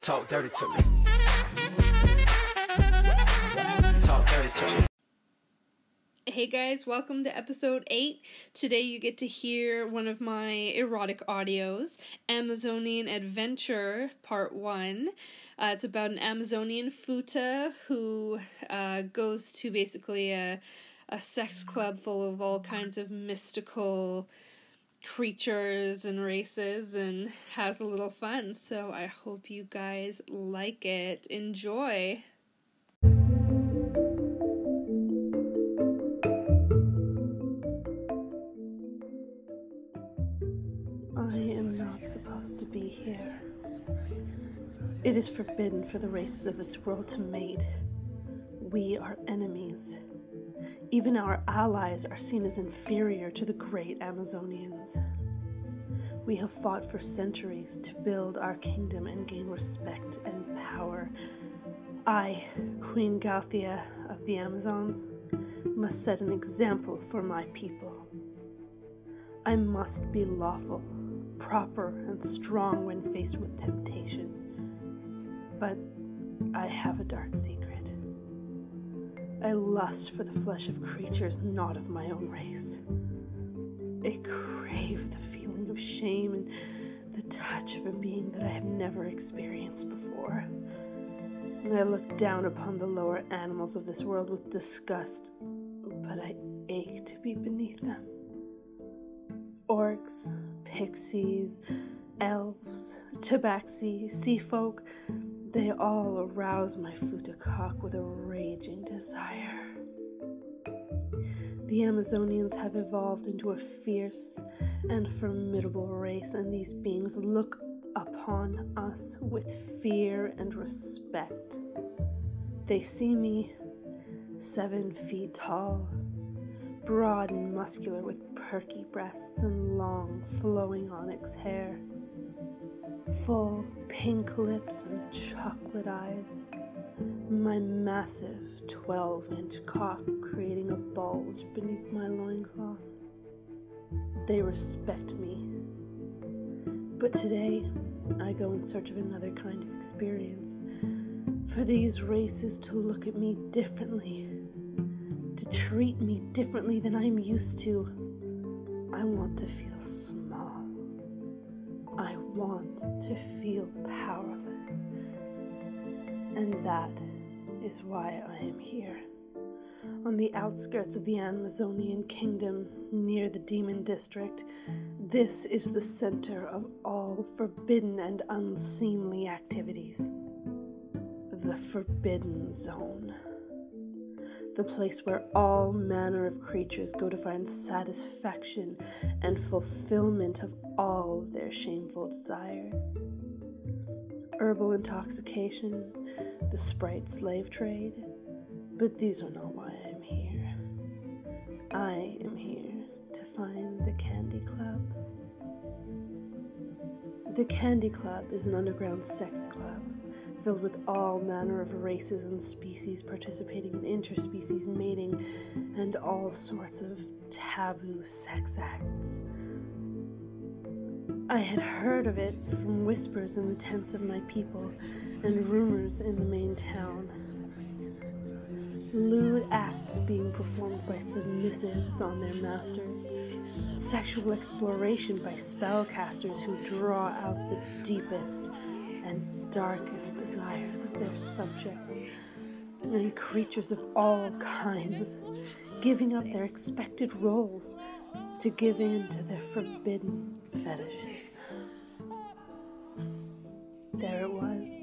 Talk dirty to me. Talk dirty to me. Hey guys, welcome to episode 8. Today you get to hear one of my erotic audios, Amazonian Adventure Part 1. Uh, it's about an Amazonian futa who uh, goes to basically a, a sex club full of all kinds of mystical creatures and races and has a little fun. So I hope you guys like it. Enjoy. I am not supposed to be here. It is forbidden for the races of this world to mate. We are enemies. Even our allies are seen as inferior to the great Amazonians. We have fought for centuries to build our kingdom and gain respect and power. I, Queen Galthea of the Amazons, must set an example for my people. I must be lawful, proper, and strong when faced with temptation. But I have a dark secret. I lust for the flesh of creatures not of my own race. I crave the feeling of shame and the touch of a being that I have never experienced before. And I look down upon the lower animals of this world with disgust, but I ache to be beneath them. Orcs, pixies, elves, tabaxi, sea folk, they all arouse my futakak with a raging desire. The Amazonians have evolved into a fierce and formidable race, and these beings look upon us with fear and respect. They see me seven feet tall, broad and muscular, with perky breasts and long, flowing onyx hair full pink lips and chocolate eyes, my massive 12 inch cock creating a bulge beneath my loincloth. They respect me. But today, I go in search of another kind of experience. For these races to look at me differently, to treat me differently than I'm used to. I want to feel small. Want to feel powerless. And that is why I am here. On the outskirts of the Amazonian kingdom, near the Demon District, this is the center of all forbidden and unseemly activities. The Forbidden Zone the place where all manner of creatures go to find satisfaction and fulfillment of all their shameful desires. Herbal intoxication, the sprite slave trade, but these are not why I am here. I am here to find the Candy Club. The Candy Club is an underground sex club filled with all manner of races and species participating in interspecies mating and all sorts of taboo sex acts. I had heard of it from whispers in the tents of my people and rumors in the main town. Lewd acts being performed by submissives on their masters, sexual exploration by spellcasters who draw out the deepest darkest desires of their subjects, and creatures of all kinds, giving up their expected roles to give in to their forbidden fetishes. There it was,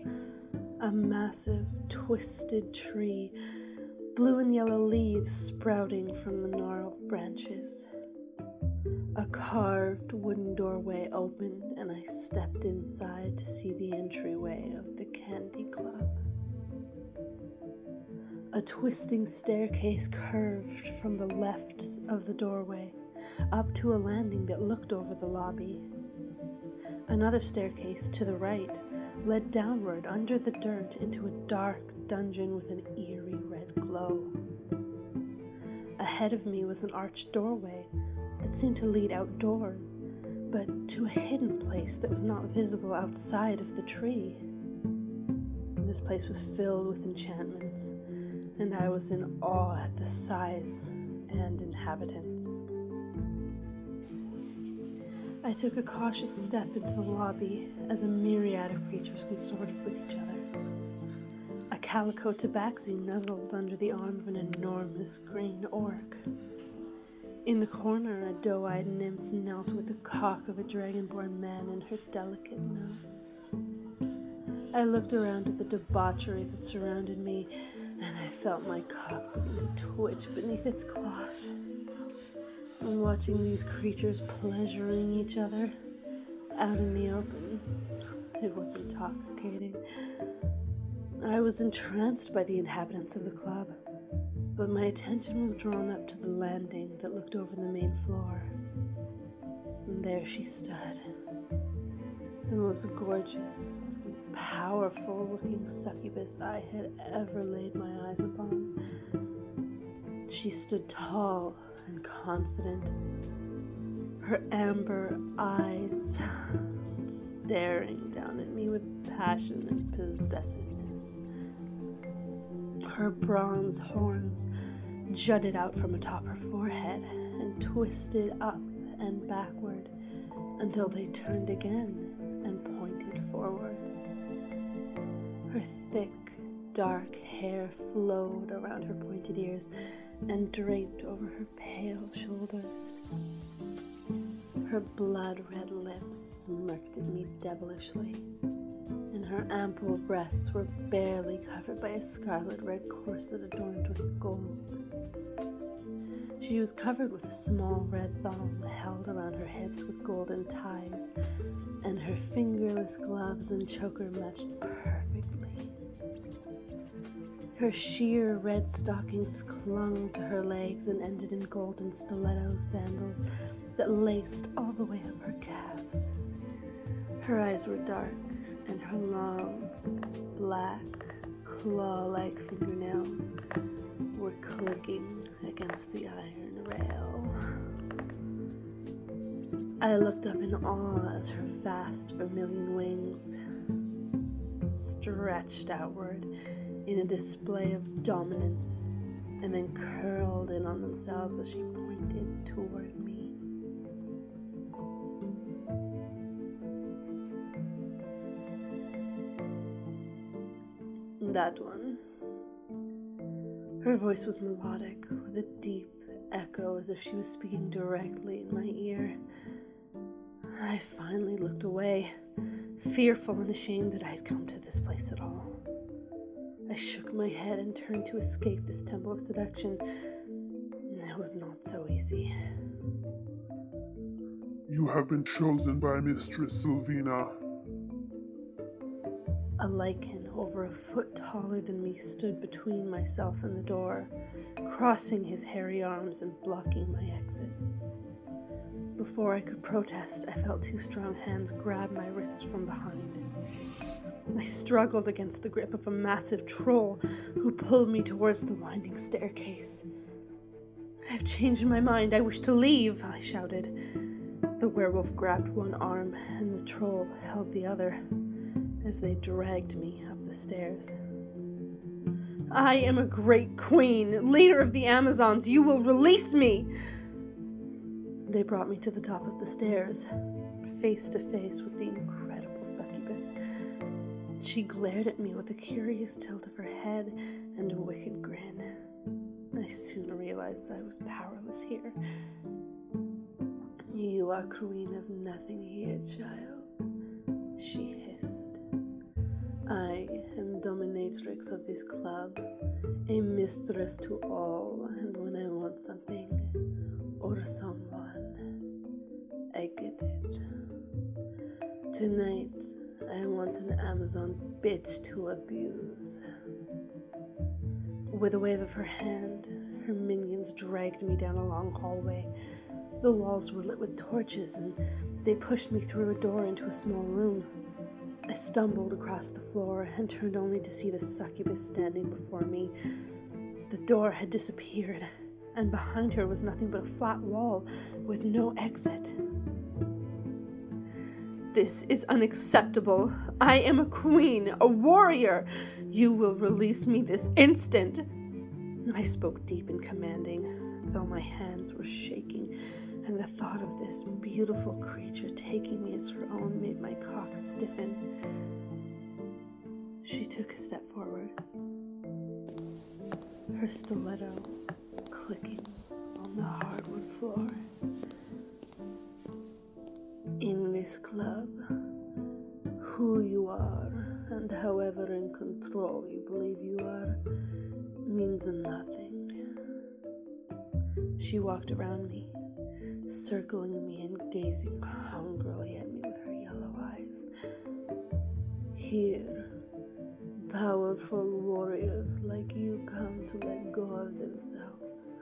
a massive, twisted tree, blue and yellow leaves sprouting from the gnarled branches. A carved wooden doorway opened, and I stepped inside to see the entryway of the Candy Club. A twisting staircase curved from the left of the doorway up to a landing that looked over the lobby. Another staircase to the right led downward under the dirt into a dark dungeon with an eerie red glow. Ahead of me was an arched doorway that seemed to lead outdoors, but to a hidden place that was not visible outside of the tree. This place was filled with enchantments, and I was in awe at the size and inhabitants. I took a cautious step into the lobby as a myriad of creatures consorted with each other. A calico tabaxi nuzzled under the arm of an enormous green orc. In the corner, a doe eyed nymph knelt with the cock of a dragonborn man in her delicate mouth. I looked around at the debauchery that surrounded me, and I felt my cock begin to twitch beneath its cloth. And watching these creatures pleasuring each other out in the open, it was intoxicating. I was entranced by the inhabitants of the club, but my attention was drawn up to the landing that looked over the main floor. And there she stood, the most gorgeous, powerful looking succubus I had ever laid my eyes upon. She stood tall and confident, her amber eyes staring down at me with passion and possessiveness. Her bronze horns jutted out from atop her forehead and twisted up and backward until they turned again and pointed forward. Her thick, dark hair flowed around her pointed ears and draped over her pale shoulders. Her blood red lips smirked at me devilishly her ample breasts were barely covered by a scarlet red corset adorned with gold. She was covered with a small red thong held around her hips with golden ties, and her fingerless gloves and choker matched perfectly. Her sheer red stockings clung to her legs and ended in golden stiletto sandals that laced all the way up her calves. Her eyes were dark, and her long, black, claw like fingernails were clicking against the iron rail. I looked up in awe as her vast vermilion wings stretched outward in a display of dominance and then curled in on themselves as she pointed toward me. That one. Her voice was melodic, with a deep echo as if she was speaking directly in my ear. I finally looked away, fearful and ashamed that I had come to this place at all. I shook my head and turned to escape this temple of seduction. It was not so easy. You have been chosen by Mistress Sylvina. A lycan over a foot taller than me, stood between myself and the door, crossing his hairy arms and blocking my exit. Before I could protest, I felt two strong hands grab my wrists from behind. I struggled against the grip of a massive troll who pulled me towards the winding staircase. I have changed my mind. I wish to leave, I shouted. The werewolf grabbed one arm, and the troll held the other as they dragged me the stairs. I am a great queen, leader of the Amazons. You will release me. They brought me to the top of the stairs, face to face with the incredible succubus. She glared at me with a curious tilt of her head and a wicked grin. I soon realized I was powerless here. You are queen of nothing here, child, she hissed. I am dominatrix of this club, a mistress to all, and when I want something or someone, I get it. Tonight, I want an Amazon bitch to abuse. With a wave of her hand, her minions dragged me down a long hallway. The walls were lit with torches, and they pushed me through a door into a small room. I stumbled across the floor and turned only to see the succubus standing before me. The door had disappeared, and behind her was nothing but a flat wall with no exit. This is unacceptable. I am a queen, a warrior. You will release me this instant. I spoke deep and commanding, though my hands were shaking, and the thought of this beautiful creature taking me as her own made my cock stiffen. She took a step forward, her stiletto clicking on the hardwood floor. In this club, who you are and however in control you believe you are means nothing. She walked around me, circling me and gazing hungrily at me with her yellow eyes. Here, powerful warriors like you come to let go of themselves,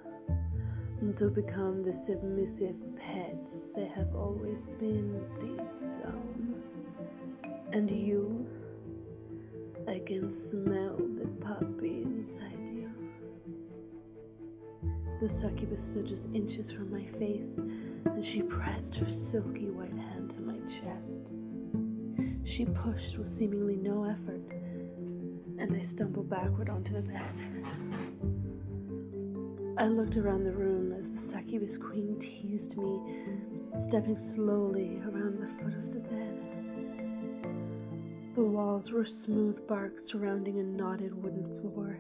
to become the submissive pets they have always been deep down. And you, I can smell the puppy inside. The succubus stood just inches from my face, and she pressed her silky white hand to my chest. She pushed with seemingly no effort, and I stumbled backward onto the bed. I looked around the room as the succubus queen teased me, stepping slowly around the foot of the bed. The walls were smooth bark surrounding a knotted wooden floor.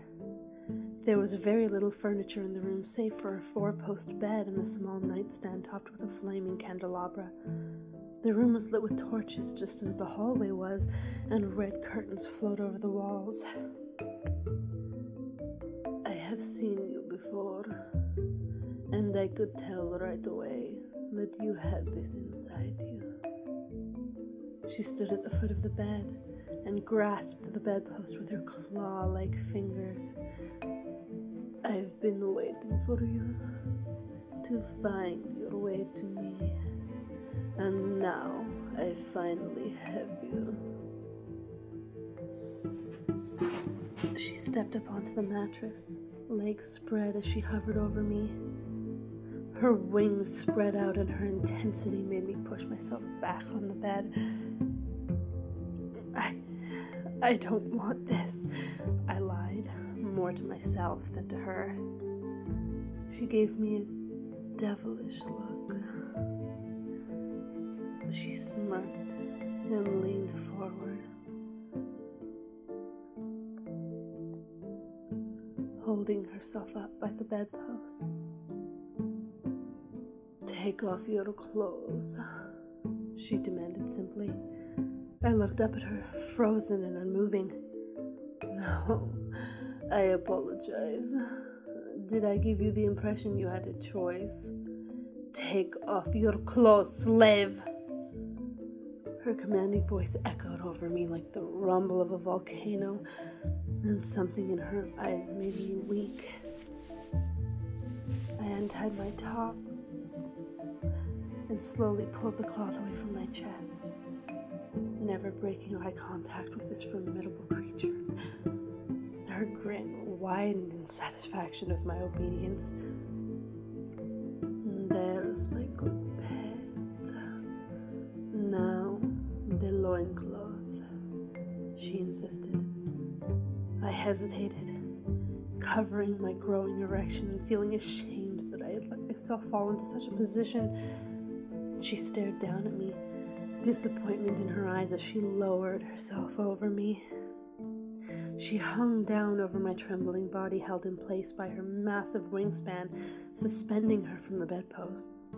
There was very little furniture in the room save for a four post bed and a small nightstand topped with a flaming candelabra. The room was lit with torches just as the hallway was, and red curtains flowed over the walls. I have seen you before, and I could tell right away that you had this inside you. She stood at the foot of the bed and grasped the bedpost with her claw like fingers. I've been waiting for you to find your way to me, and now I finally have you. She stepped up onto the mattress, legs spread as she hovered over me. Her wings spread out, and her intensity made me push myself back on the bed. I, I don't want this. I lied, more to myself than to her. She gave me a devilish look. She smirked, then leaned forward. Holding herself up by the bedposts. Take off your clothes, she demanded simply. I looked up at her, frozen and unmoving. No, I apologize. Did I give you the impression you had a choice? Take off your clothes, slave! Her commanding voice echoed over me like the rumble of a volcano, and something in her eyes made me weak. I untied my top and slowly pulled the cloth away from my chest, never breaking eye contact with this formidable creature. Her grin widened in satisfaction of my obedience. There's my good pet. Now, the loincloth, she insisted. I hesitated, covering my growing erection and feeling ashamed that I had let myself fall into such a position. She stared down at me, disappointment in her eyes as she lowered herself over me. She hung down over my trembling body, held in place by her massive wingspan, suspending her from the bedposts.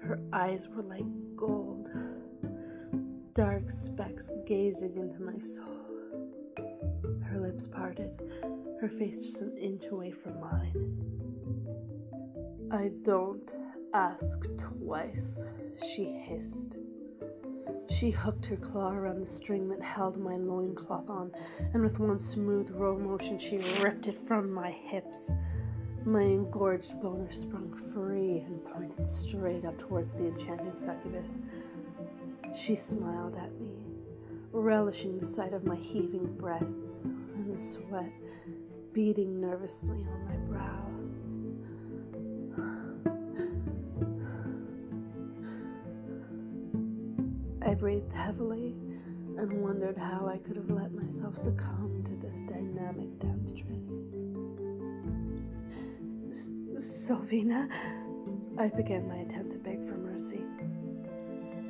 Her eyes were like gold, dark specks gazing into my soul. Her lips parted, her face just an inch away from mine. I don't ask twice, she hissed. She hooked her claw around the string that held my loincloth on, and with one smooth row motion, she ripped it from my hips. My engorged boner sprung free and pointed straight up towards the enchanting succubus. She smiled at me, relishing the sight of my heaving breasts and the sweat beading nervously on my brow. Breathed heavily and wondered how I could have let myself succumb to this dynamic temptress. Sylvina, I began my attempt to beg for mercy.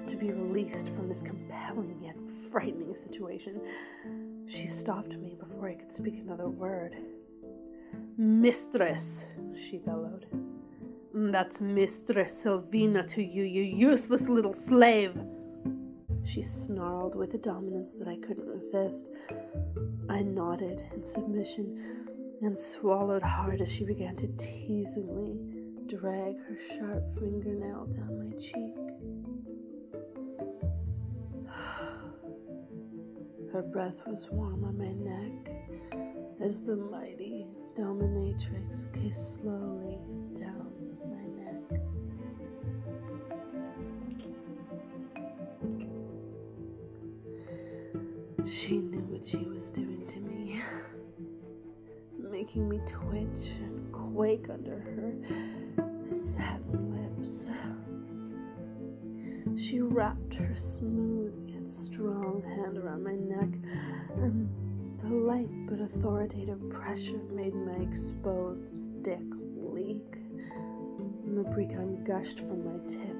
To be released from this compelling yet frightening situation. She stopped me before I could speak another word. Mistress, she bellowed. That's Mistress Sylvina to you, you useless little slave. She snarled with a dominance that I couldn't resist. I nodded in submission and swallowed hard as she began to teasingly drag her sharp fingernail down my cheek. Her breath was warm on my neck as the mighty dominatrix kissed slowly down She knew what she was doing to me, making me twitch and quake under her satin lips. She wrapped her smooth yet strong hand around my neck, and the light but authoritative pressure made my exposed dick leak. And the precum gushed from my tip,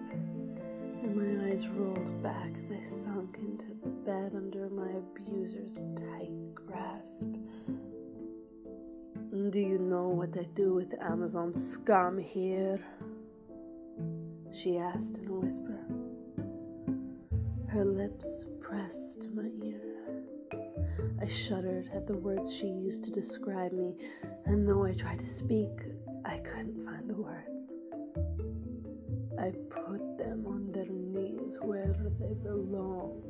eyes rolled back as I sunk into the bed under my abuser's tight grasp. Do you know what I do with Amazon scum here? She asked in a whisper. Her lips pressed to my ear. I shuddered at the words she used to describe me, and though I tried to speak, I couldn't find the words. I put where they belong.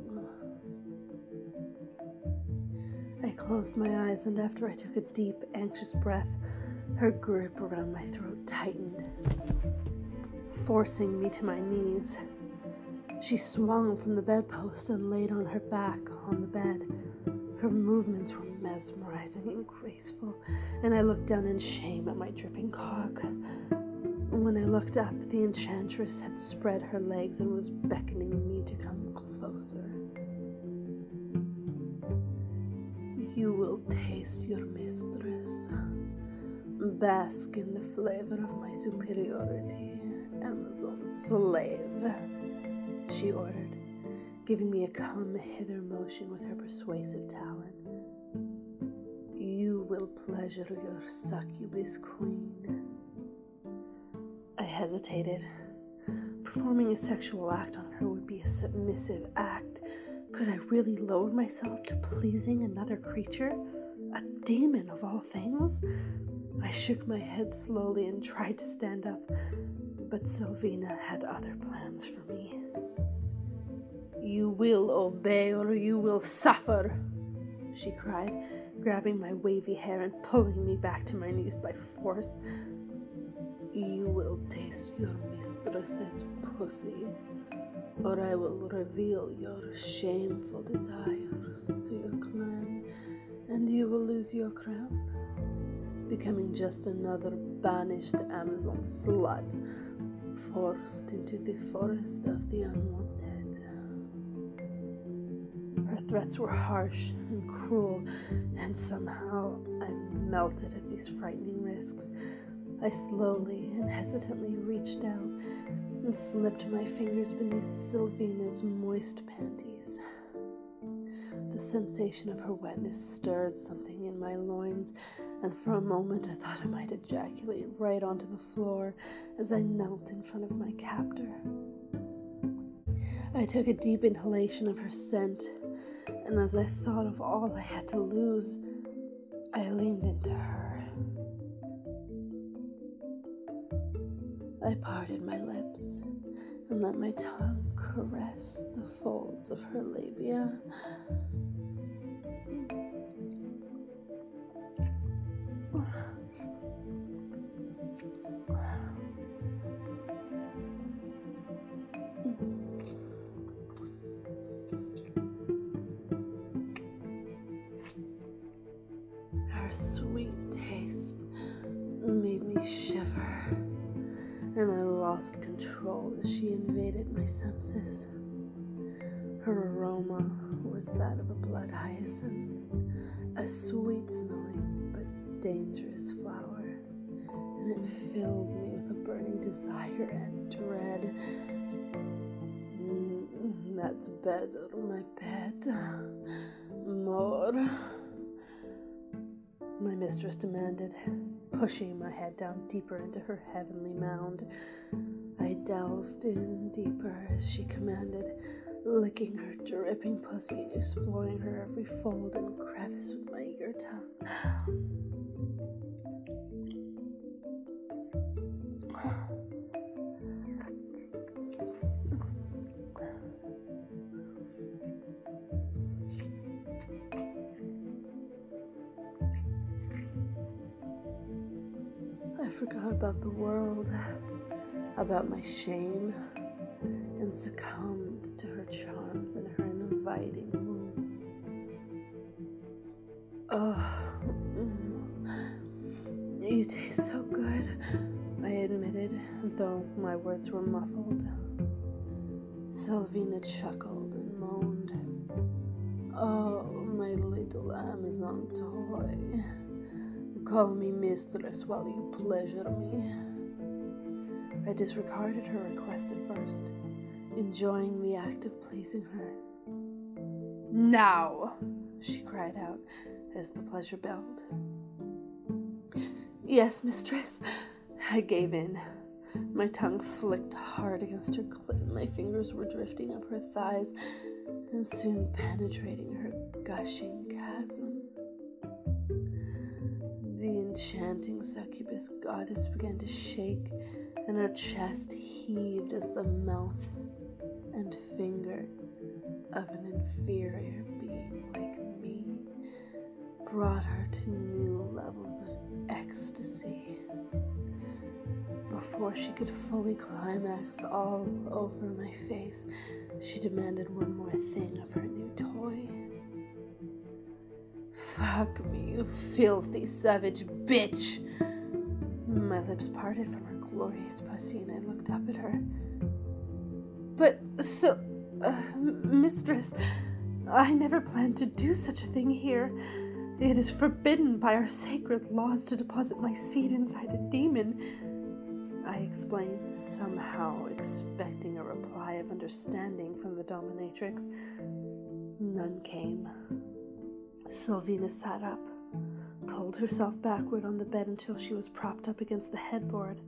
I closed my eyes, and after I took a deep, anxious breath, her grip around my throat tightened, forcing me to my knees. She swung from the bedpost and laid on her back on the bed. Her movements were mesmerizing and graceful, and I looked down in shame at my dripping cock. When I looked up, the enchantress had spread her legs and was beckoning me to come closer. You will taste your mistress. Bask in the flavor of my superiority, Amazon slave, she ordered, giving me a come hither motion with her persuasive talon. You will pleasure your succubus queen. I hesitated. Performing a sexual act on her would be a submissive act. Could I really lower myself to pleasing another creature? A demon of all things? I shook my head slowly and tried to stand up, but Sylvina had other plans for me. You will obey or you will suffer, she cried, grabbing my wavy hair and pulling me back to my knees by force. You will taste your mistress's pussy, or I will reveal your shameful desires to your clan, and you will lose your crown, becoming just another banished Amazon slut, forced into the forest of the unwanted. Her threats were harsh and cruel, and somehow I melted at these frightening risks. I slowly and hesitantly reached out and slipped my fingers beneath Sylvina's moist panties. The sensation of her wetness stirred something in my loins, and for a moment I thought I might ejaculate right onto the floor as I knelt in front of my captor. I took a deep inhalation of her scent, and as I thought of all I had to lose, I leaned into her. I parted my lips and let my tongue caress the folds of her labia. Her sweet taste made me shiver, she invaded my senses. Her aroma was was that of a blood hyacinth, a sweet smelling but dangerous flower, and it filled me with a burning desire and dread. Mm, that's better, my pet. More. My mistress demanded, pushing my head down deeper into her heavenly mound. I delved in deeper as she commanded, licking her dripping pussy and exploring her every fold and crevice with my eager tongue. I forgot about the world, about my shame, and succumbed to her charms and her inviting womb. Oh, mm, you taste so good, I admitted, though my words were muffled. Sylvina chuckled and moaned. Oh, my little Amazon toy. Call me mistress while you pleasure me. I disregarded her request at first, enjoying the act of pleasing her. Now, she cried out as the pleasure built. Yes, mistress. I gave in. My tongue flicked hard against her clit, my fingers were drifting up her thighs and soon penetrating her gushing chasm. The enchanting succubus goddess began to shake, and her chest heaved as the mouth and fingers of an inferior being like me brought her to new levels of ecstasy. Before she could fully climax all over my face, she demanded one more thing of her new toy. Fuck me, you filthy savage bitch! My lips parted from her glorious pussy and I looked up at her. But, so, uh, mistress, I never planned to do such a thing here. It is forbidden by our sacred laws to deposit my seed inside a demon. I explained, somehow expecting a reply of understanding from the dominatrix. None came. Sylvina sat up, pulled herself backward on the bed until she was propped up against the headboard,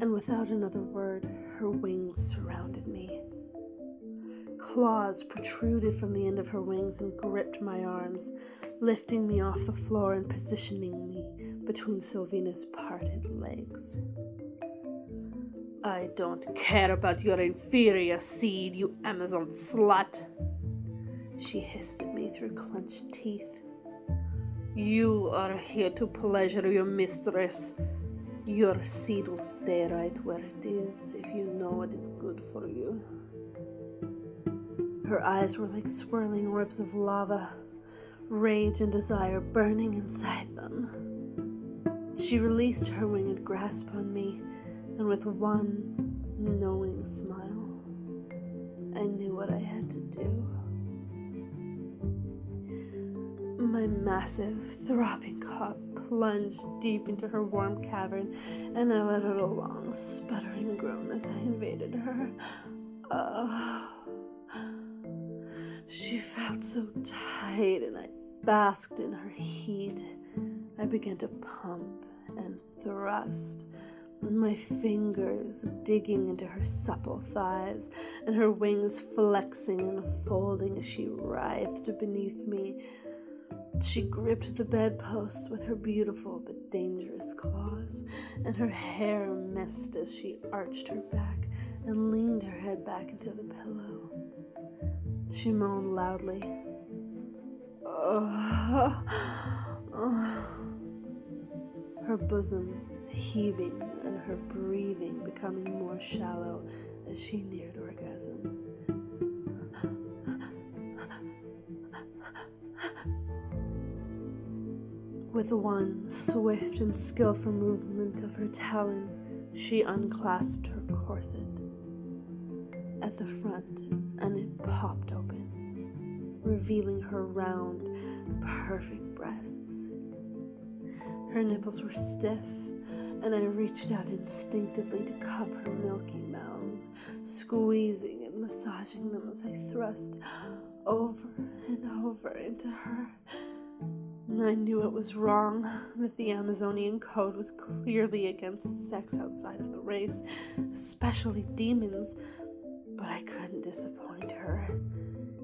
and without another word, her wings surrounded me. Claws protruded from the end of her wings and gripped my arms, lifting me off the floor and positioning me between Sylvina's parted legs. I don't care about your inferior seed, you Amazon slut, she hissed at me through clenched teeth. You are here to pleasure your mistress. Your seed will stay right where it is if you know what is good for you. Her eyes were like swirling orbs of lava, rage and desire burning inside them. She released her winged grasp on me, and with one knowing smile, I knew what I had to do. My massive, throbbing cock plunged deep into her warm cavern, and I let out a long, sputtering groan as I invaded her. Uh, she felt so tight, and I basked in her heat. I began to pump and thrust, my fingers digging into her supple thighs, and her wings flexing and folding as she writhed beneath me. She gripped the bedpost with her beautiful but dangerous claws, and her hair messed as she arched her back and leaned her head back into the pillow. She moaned loudly. Oh, oh. Her bosom heaving and her breathing becoming more shallow as she neared orgasm. With one swift and skillful movement of her talon, she unclasped her corset at the front and it popped open. revealing her round, perfect breasts. Her nipples were stiff, and I reached out instinctively to cup her milky mounds, squeezing and massaging them as I thrust over and over into her. I knew it was wrong, that the Amazonian code was clearly against sex outside of the race, especially demons, but I couldn't disappoint her,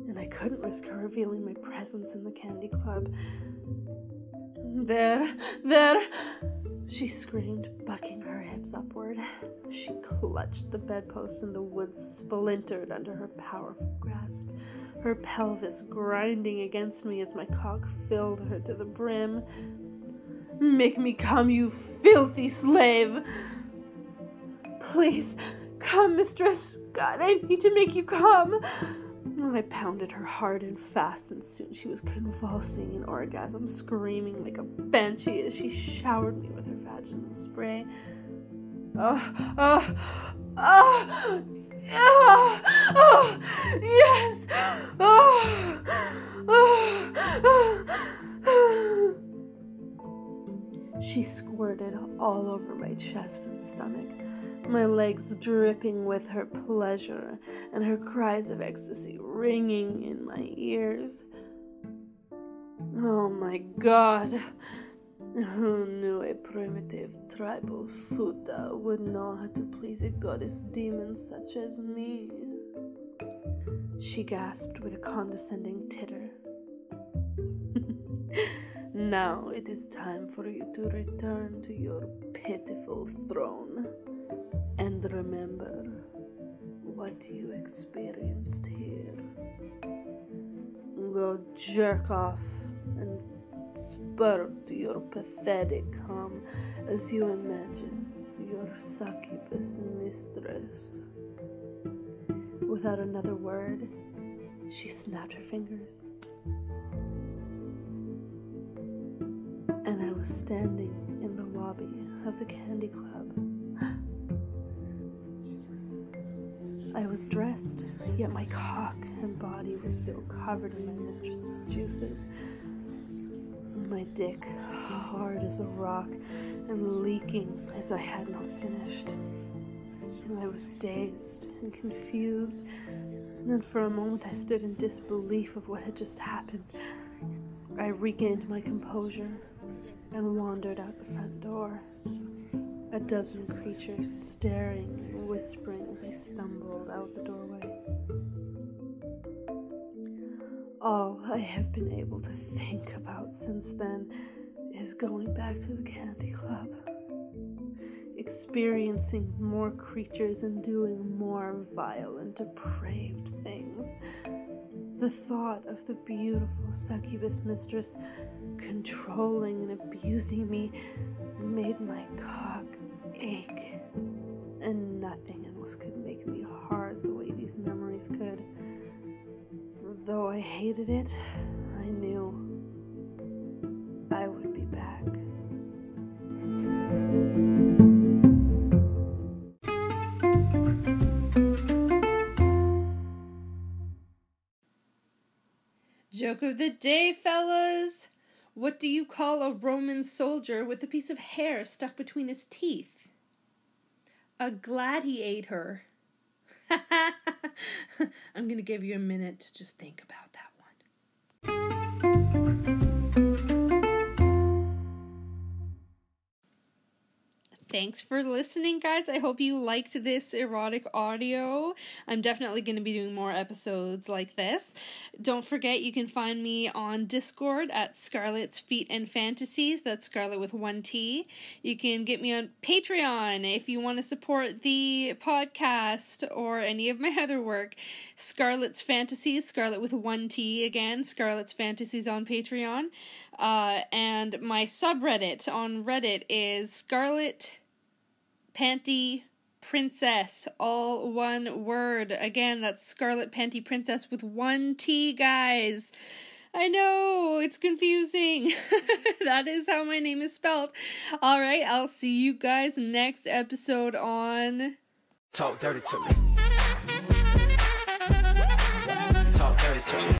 and I couldn't risk her revealing my presence in the candy club. There, there, she screamed, bucking her hips upward. She clutched the bedpost, and the wood splintered under her powerful grasp her pelvis grinding against me as my cock filled her to the brim. Make me come, you filthy slave! Please, come, mistress. God, I need to make you come. I pounded her hard and fast, and soon she was convulsing in orgasm, screaming like a banshee as she showered me with her vaginal spray. Oh, oh, oh, oh, oh yes! Oh, oh, she squirted all over my chest and stomach, my legs dripping with her pleasure, and her cries of ecstasy ringing in my ears. Oh my god! Who knew a primitive tribal Futa would know how to please a goddess demon such as me? She gasped with a condescending titter. now it is time for you to return to your pitiful throne. And remember what you experienced here. Go jerk off and spurt your pathetic hum as you imagine your succubus mistress. Without another word, she snapped her fingers. And I was standing in the lobby of the Candy Club. I was dressed, yet my cock and body was still covered in my mistress's juices. My dick hard as a rock and leaking as I had not finished. I was dazed and confused, and for a moment I stood in disbelief of what had just happened. I regained my composure and wandered out the front door. A dozen creatures staring and whispering as I stumbled out the doorway. All I have been able to think about since then is going back to the candy club experiencing more creatures and doing more vile and depraved things. The thought of the beautiful succubus mistress controlling and abusing me made my cock ache, and nothing else could make me hard the way these memories could. Though I hated it, I knew I would be back. Joke of the day, fellas. What do you call a Roman soldier with a piece of hair stuck between his teeth? A gladiator. I'm going to give you a minute to just think about that Thanks for listening, guys. I hope you liked this erotic audio. I'm definitely going to be doing more episodes like this. Don't forget, you can find me on Discord at Scarlet's Feet and Fantasies. That's Scarlet with one T. You can get me on Patreon if you want to support the podcast or any of my other work. Scarlet's Fantasies, Scarlet with one T again, Scarlet's Fantasies on Patreon. Uh, and my subreddit on Reddit is Scarlet Panty Princess, all one word. Again, that's Scarlet Panty Princess with one T, guys. I know, it's confusing. that is how my name is spelled. All right, I'll see you guys next episode on. Talk dirty to me. Talk dirty to me.